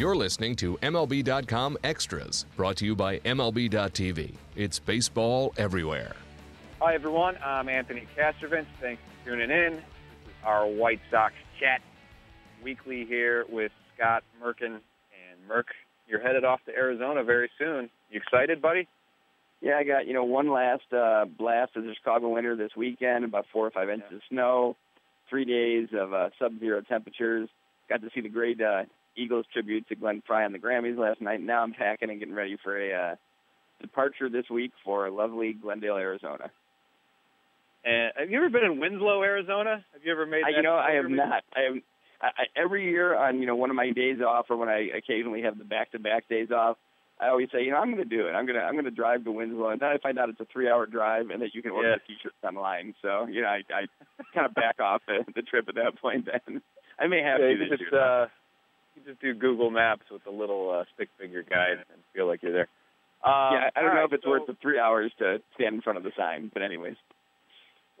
You're listening to MLB.com Extras, brought to you by MLB.tv. It's baseball everywhere. Hi, everyone. I'm Anthony Castrovince. Thanks for tuning in. This is our White Sox chat weekly here with Scott Merkin. And Merk, you're headed off to Arizona very soon. You excited, buddy? Yeah, I got you know one last uh, blast of the Chicago winter this weekend, about four or five inches yeah. of snow, three days of uh, sub-zero temperatures. Got to see the great uh, Eagles tribute to Glenn Frey on the Grammys last night. Now I'm packing and getting ready for a uh, departure this week for lovely Glendale, Arizona. And have you ever been in Winslow, Arizona? Have you ever made? I, you know, I have not. I have. I, I, every year on you know one of my days off, or when I occasionally have the back-to-back days off, I always say, you know, I'm going to do it. I'm going to I'm going to drive to Winslow, and then I find out it's a three-hour drive, and that you can order yeah. t-shirts online. So you know, I, I kind of back off the, the trip at that point. Then I may have yeah, to this year. Uh, you just do Google Maps with the little uh, stick figure guide and feel like you're there. Um, yeah, I don't know right, if it's so, worth the three hours to stand in front of the sign, but anyways.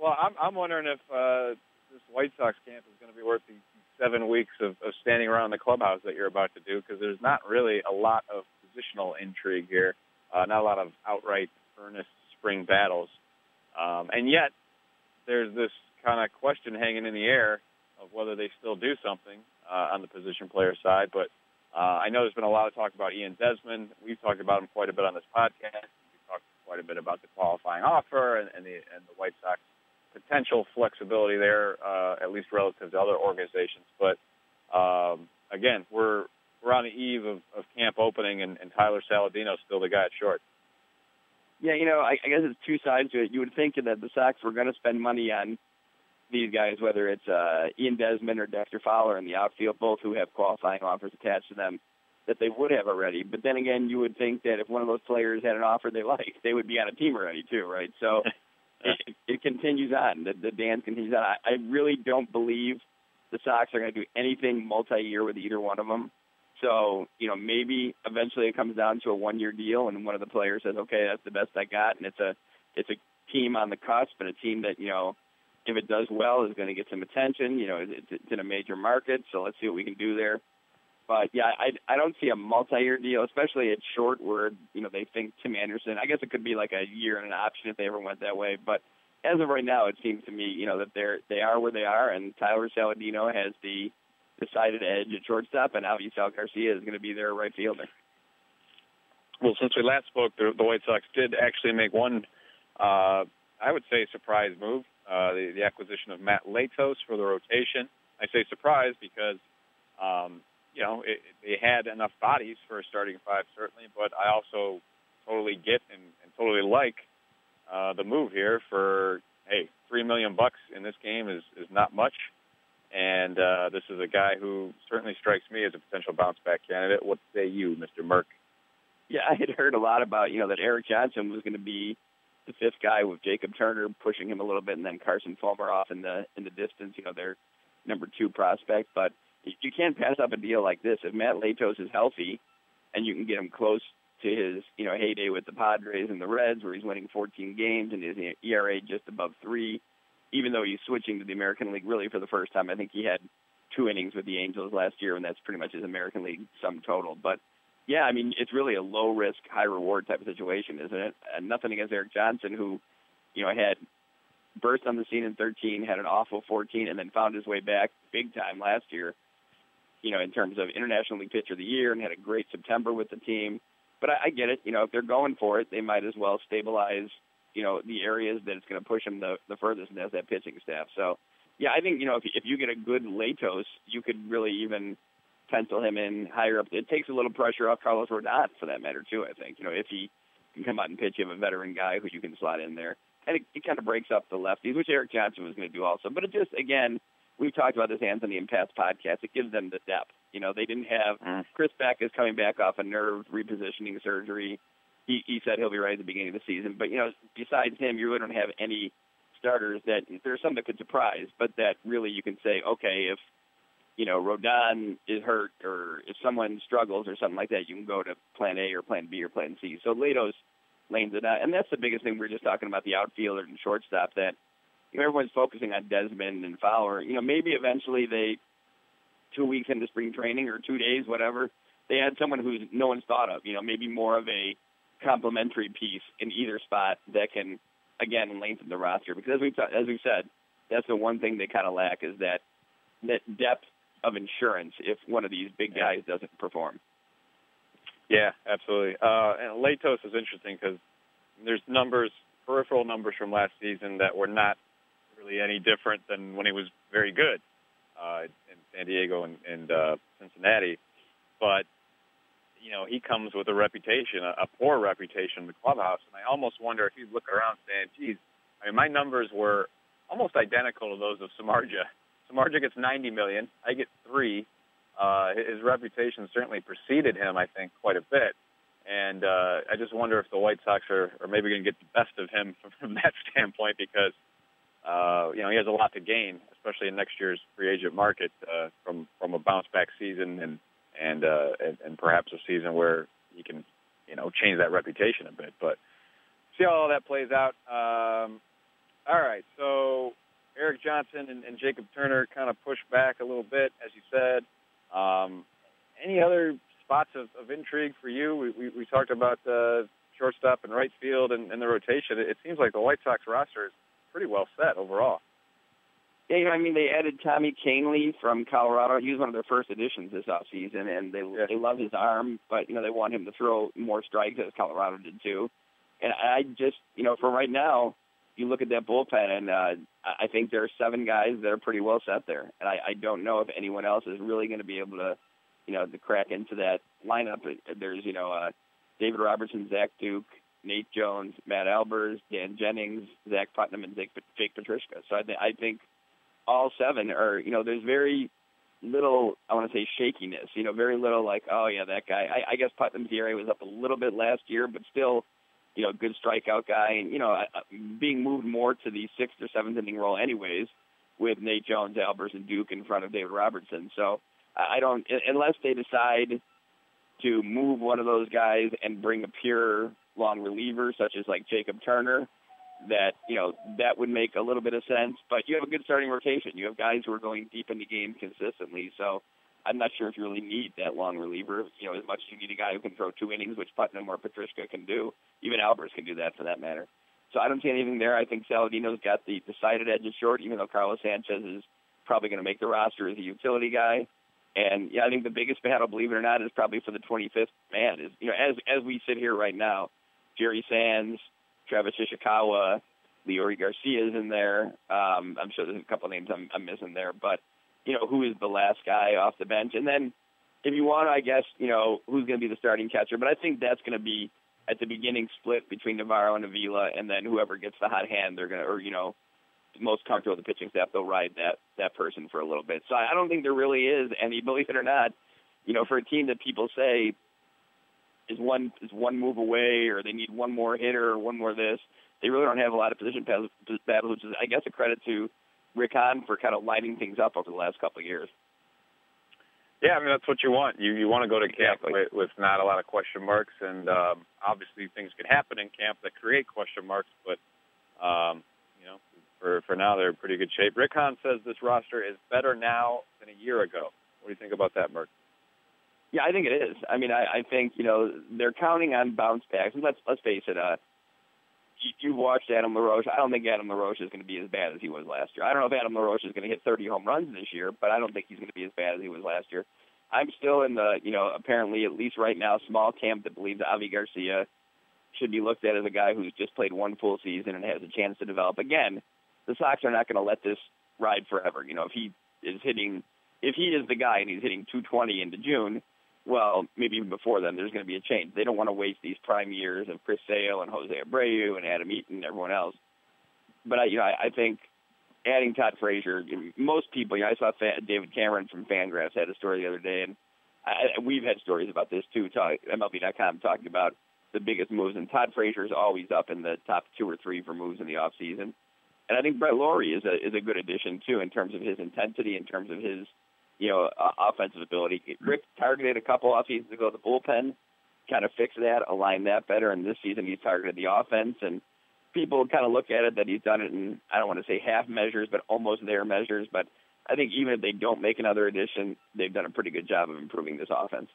Well, I'm I'm wondering if uh, this White Sox camp is going to be worth the seven weeks of, of standing around the clubhouse that you're about to do, because there's not really a lot of positional intrigue here, uh, not a lot of outright earnest spring battles. Um, and yet, there's this kind of question hanging in the air of whether they still do something uh, on the position player side. But uh, I know there's been a lot of talk about Ian Desmond. We've talked about him quite a bit on this podcast. We've talked quite a bit about the qualifying offer and, and the and the White Sox potential flexibility there, uh, at least relative to other organizations. But um, again, we're we're on the eve of, of camp opening, and, and Tyler Saladino still the guy at short. Yeah, you know, I, I guess it's two sides to it. You would think that the Sox were going to spend money on these guys, whether it's uh, Ian Desmond or Dexter Fowler in the outfield, both who have qualifying offers attached to them, that they would have already. But then again, you would think that if one of those players had an offer they liked, they would be on a team already too, right? So it, it continues on. The, the dance continues on. I, I really don't believe the Sox are going to do anything multi-year with either one of them. So, you know, maybe eventually it comes down to a one-year deal, and one of the players says, "Okay, that's the best I got," and it's a it's a team on the cusp and a team that you know, if it does well, is going to get some attention. You know, it's, in a major market, so let's see what we can do there. But yeah, I I don't see a multi-year deal, especially at short, where you know they think Tim Anderson. I guess it could be like a year and an option if they ever went that way. But as of right now, it seems to me, you know, that they're they are where they are, and Tyler Saladino has the decided edge at shortstop, and Avisail Garcia is going to be their right fielder. Well, since we last spoke, the, the White Sox did actually make one, uh, I would say, surprise move: uh, the, the acquisition of Matt Latos for the rotation. I say surprise because, um, you know, it, they had enough bodies for a starting five, certainly, but I also totally get and, and totally like uh, the move here for hey, three million bucks in this game is is not much. And uh, this is a guy who certainly strikes me as a potential bounce back candidate. What say you, Mr. Merk? Yeah, I had heard a lot about, you know, that Erik Johnson was going to be the fifth guy with Jacob Turner pushing him a little bit and then Carson Fulmer off in the in the distance, you know, their number two prospect. But you can't pass up a deal like this. If Matt Latos is healthy and you can get him close to his, you know, heyday with the Padres and the Reds where he's winning 14 games and his ERA just above three, even though he's switching to the American League really for the first time. I think he had two innings with the Angels last year, and that's pretty much his American League sum total. But yeah, I mean, it's really a low risk, high reward type of situation, isn't it? And nothing against Erik Johnson, who, you know, had burst on the scene in 13, had an awful 14, and then found his way back big time last year. You know, in terms of International League Pitcher of the Year, and had a great September with the team. But I, I get it. You know, if they're going for it, they might as well stabilize you know the areas that it's going to push him the the furthest, and that's that pitching staff. So, yeah, I think you know if if you get a good Latos, you could really even pencil him in higher up. It takes a little pressure off Carlos Rodon for that matter too. I think you know if he can come out and pitch, you have a veteran guy who you can slot in there, and it, it kind of breaks up the lefties, which Erik Johnson was going to do also. But it just again, we've talked about this Anthony in past podcasts. It gives them the depth. You know, they didn't have mm. Chris Beck is coming back off a nerve repositioning surgery he, he said he'll be ready at the beginning of the season. But you know, besides him, you really don't have any starters that there's some that could surprise, but that really you can say, okay, if you know Rodon is hurt or if someone struggles or something like that, you can go to Plan A or Plan B or Plan C. So Latos lanes it out, and that's the biggest thing. We are just talking about the outfielder and shortstop that you know everyone's focusing on Desmond and Fowler. You know, maybe eventually they two weeks into spring training or two days, whatever they had someone who's no one's thought of. You know, maybe more of a complementary piece in either spot that can again lengthen the roster. Because as we as we said, that's the one thing they kind of lack is that that depth of insurance if one of these big guys doesn't perform. Yeah, absolutely. Uh, and Latos is interesting because there's numbers, peripheral numbers from last season that were not really any different than when he was very good uh, in San Diego and, and uh, Cincinnati. But you know, he comes with a reputation, a, a poor reputation in the clubhouse, and I almost wonder if you look around saying, "Geez, I mean, my numbers were almost identical to those of Samardzija. Samardzija gets 90 million, I get three. Uh, his reputation certainly preceded him, I think, quite a bit. And uh, I just wonder if the White Sox are, are maybe going to get the best of him from, from that standpoint because, uh, you know, he has a lot to gain, especially in next year's free agent market uh, from from a bounce back season and and, uh, and and perhaps a season where he can, you know, change that reputation a bit. But see how all that plays out. Um, all right, so Erik Johnson and, and Jacob Turner kind of pushed back a little bit, as you said. Um, any other spots of, of intrigue for you? We, we, we talked about uh, shortstop and right field and, and the rotation. It, it seems like the White Sox roster is pretty well set overall. Yeah, you know, I mean, they added Tommy Kahnle from Colorado. He was one of their first additions this offseason, and they yeah. they love his arm, but you know they want him to throw more strikes as Colorado did too. And I just, you know, for right now, you look at that bullpen, and uh, I think there are seven guys that are pretty well set there, and I, I don't know if anyone else is really going to be able to, you know, to crack into that lineup. There's, you know, uh, David Robertson, Zach Duke, Nate Jones, Matt Albers, Dan Jennings, Zach Putnam, and Jake, Jake Petricka. So I, th- I think all seven are, you know, there's very little, I want to say shakiness, you know, very little like, oh yeah, that guy. I, I guess Putnam's ERA was up a little bit last year, but still, you know, good strikeout guy, and you know, being moved more to the sixth or seventh inning role, anyways, with Nate Jones, Albers, and Duke in front of David Robertson. So I don't, unless they decide to move one of those guys and bring a pure long reliever, such as like Jacob Turner, that you know that would make a little bit of sense. But you have a good starting rotation. You have guys who are going deep into games consistently. So I'm not sure if you really need that long reliever. You know, as much as you need a guy who can throw two innings, which Putnam or Petricka can do. Even Albers can do that for that matter. So I don't see anything there. I think Saladino's got the decided edge of short, even though Carlos Sanchez is probably going to make the roster as a utility guy. And yeah, I think the biggest battle, believe it or not, is probably for the 25th man. Is you know, as as we sit here right now, Jerry Sands, Travis Ishikawa, Leury Garcia is in there. Um, I'm sure there's a couple names I'm, I'm missing there, but you know, who is the last guy off the bench. And then if you want, I guess, you know, who's going to be the starting catcher. But I think that's going to be at the beginning split between Navarro and Avila, and then whoever gets the hot hand, they're going to, or, you know, most comfortable with the pitching staff, they'll ride that, that person for a little bit. So I don't think there really is any, believe it or not, you know, for a team that people say is one is one move away or they need one more hitter or one more this, they really don't have a lot of position battles, which is, I guess, a credit to Rick Hahn for kind of lighting things up over the last couple of years. Yeah, I mean that's what you want. You you want to go to camp exactly. with, with not a lot of question marks, and um, obviously things can happen in camp that create question marks. But um, you know, for for now they're in pretty good shape. Rick Hahn says this roster is better now than a year ago. What do you think about that, Merk? Yeah, I think it is. I mean, I, I think you know they're counting on bounce backs, and let's let's face it. Uh, you, have watched Adam LaRoche. I don't think Adam LaRoche is going to be as bad as he was last year. I don't know if Adam LaRoche is going to hit 30 home runs this year, but I don't think he's going to be as bad as he was last year. I'm still in the, you know, apparently at least right now, small camp that believes Avi Garcia should be looked at as a guy who's just played one full season and has a chance to develop. Again, the Sox are not going to let this ride forever. You know, if he is hitting, if he is the guy and he's hitting 220 into June, well, maybe even before then, there's going to be a change. They don't want to waste these prime years of Chris Sale and Jose Abreu and Adam Eaton and everyone else. But I, you know, I, I think adding Todd Frazier, most people, you know, I saw David Cameron from Fangraphs had a story the other day, and I, we've had stories about this too. Talk, MLB.com talking about the biggest moves, and Todd Frazier is always up in the top two or three for moves in the off season. And I think Brett Lawrie is a is a good addition too in terms of his intensity, in terms of his you know, uh, offensive ability. Rick targeted a couple off seasons ago the bullpen, kind of fixed that, aligned that better, and this season he's targeted the offense. And people kind of look at it that he's done it in I don't want to say half measures, but almost their measures. But I think even if they don't make another addition, they've done a pretty good job of improving this offense.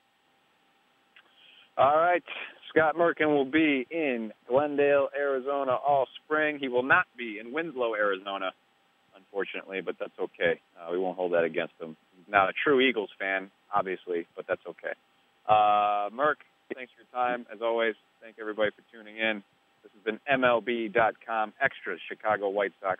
All right. Scott Merkin will be in Glendale, Arizona all spring. He will not be in Winslow, Arizona, unfortunately, but that's okay. Uh, we won't hold that against him. Not a true Eagles fan, obviously, but that's okay. Uh, Merk, thanks for your time. As always, thank everybody for tuning in. This has been MLB.com Extras, Chicago White Sox.